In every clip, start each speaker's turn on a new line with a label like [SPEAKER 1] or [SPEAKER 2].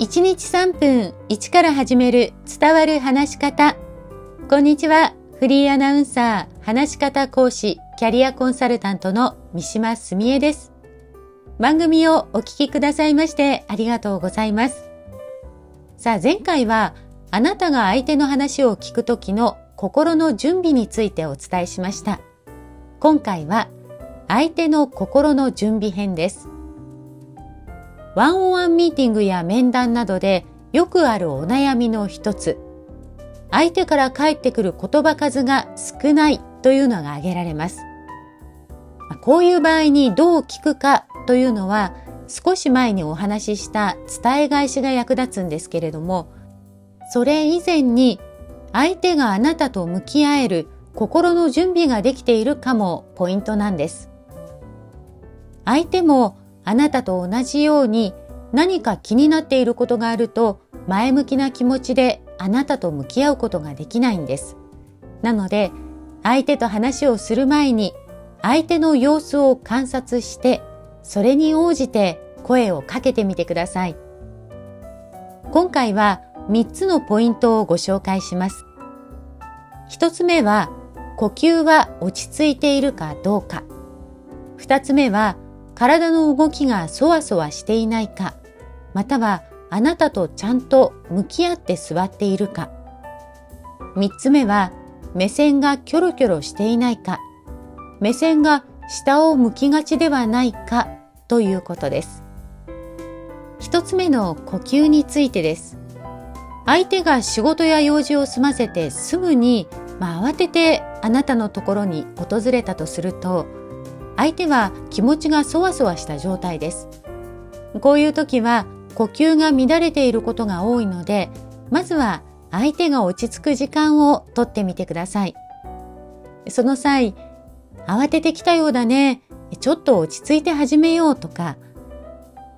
[SPEAKER 1] 1日3分1から始める伝わる話し方。こんにちは。フリーアナウンサー、話し方講師、キャリアコンサルタントの三島澄江です。番組をお聞きくださいましてありがとうございます。さあ前回はあなたが相手の話を聞くときの心の準備についてお伝えしました。今回は相手の心の準備編です。ワンオンワンミーティングや面談などでよくあるお悩みの一つ、相手から返ってくる言葉数が少ないというのが挙げられます。こういう場合にどう聞くかというのは少し前にお話しした伝え返しが役立つんですけれども、それ以前に相手があなたと向き合える心の準備ができているかもポイントなんです。相手もあなたと同じように何か気になっていることがあると前向きな気持ちであなたと向き合うことができないんです。なので相手と話をする前に相手の様子を観察してそれに応じて声をかけてみてください。今回は3つのポイントをご紹介します。1つ目は呼吸は落ち着いているかどうか。2つ目は体の動きがそわそわしていないか、またはあなたとちゃんと向き合って座っているか。三つ目は目線がキョロキョロしていないか、目線が下を向きがちではないかということです。一つ目の呼吸についてです。相手が仕事や用事を済ませてすぐに、まあ、慌ててあなたのところに訪れたとすると、相手は気持ちがそわそわした状態です。こういう時は呼吸が乱れていることが多いので、まずは相手が落ち着く時間をとってみてください。その際、慌ててきたようだね。ちょっと落ち着いて始めようとか、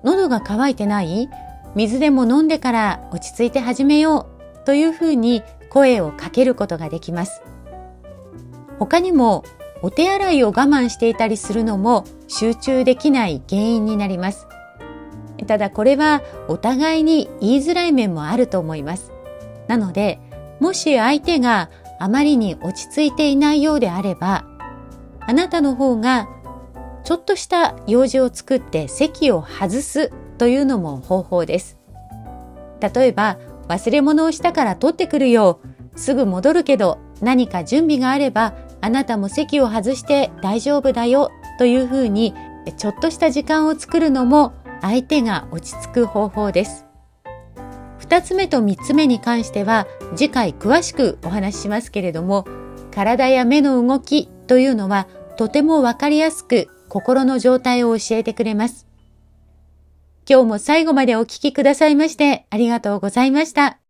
[SPEAKER 1] 喉が渇いてない水でも飲んでから落ち着いて始めようというふうに声をかけることができます。他にもお手洗いを我慢していたりするのも集中できない原因になります。ただこれはお互いに言いづらい面もあると思います。なので、もし相手があまりに落ち着いていないようであれば、あなたの方がちょっとした用事を作って席を外すというのも方法です。例えば、忘れ物をしたから取ってくるよ。すぐ戻るけど何か準備があればあなたも席を外して大丈夫だよというふうにちょっとした時間を作るのも相手が落ち着く方法です。二つ目と三つ目に関しては次回詳しくお話ししますけれども体や目の動きというのはとてもわかりやすく心の状態を教えてくれます。今日も最後までお聴きくださいましてありがとうございました。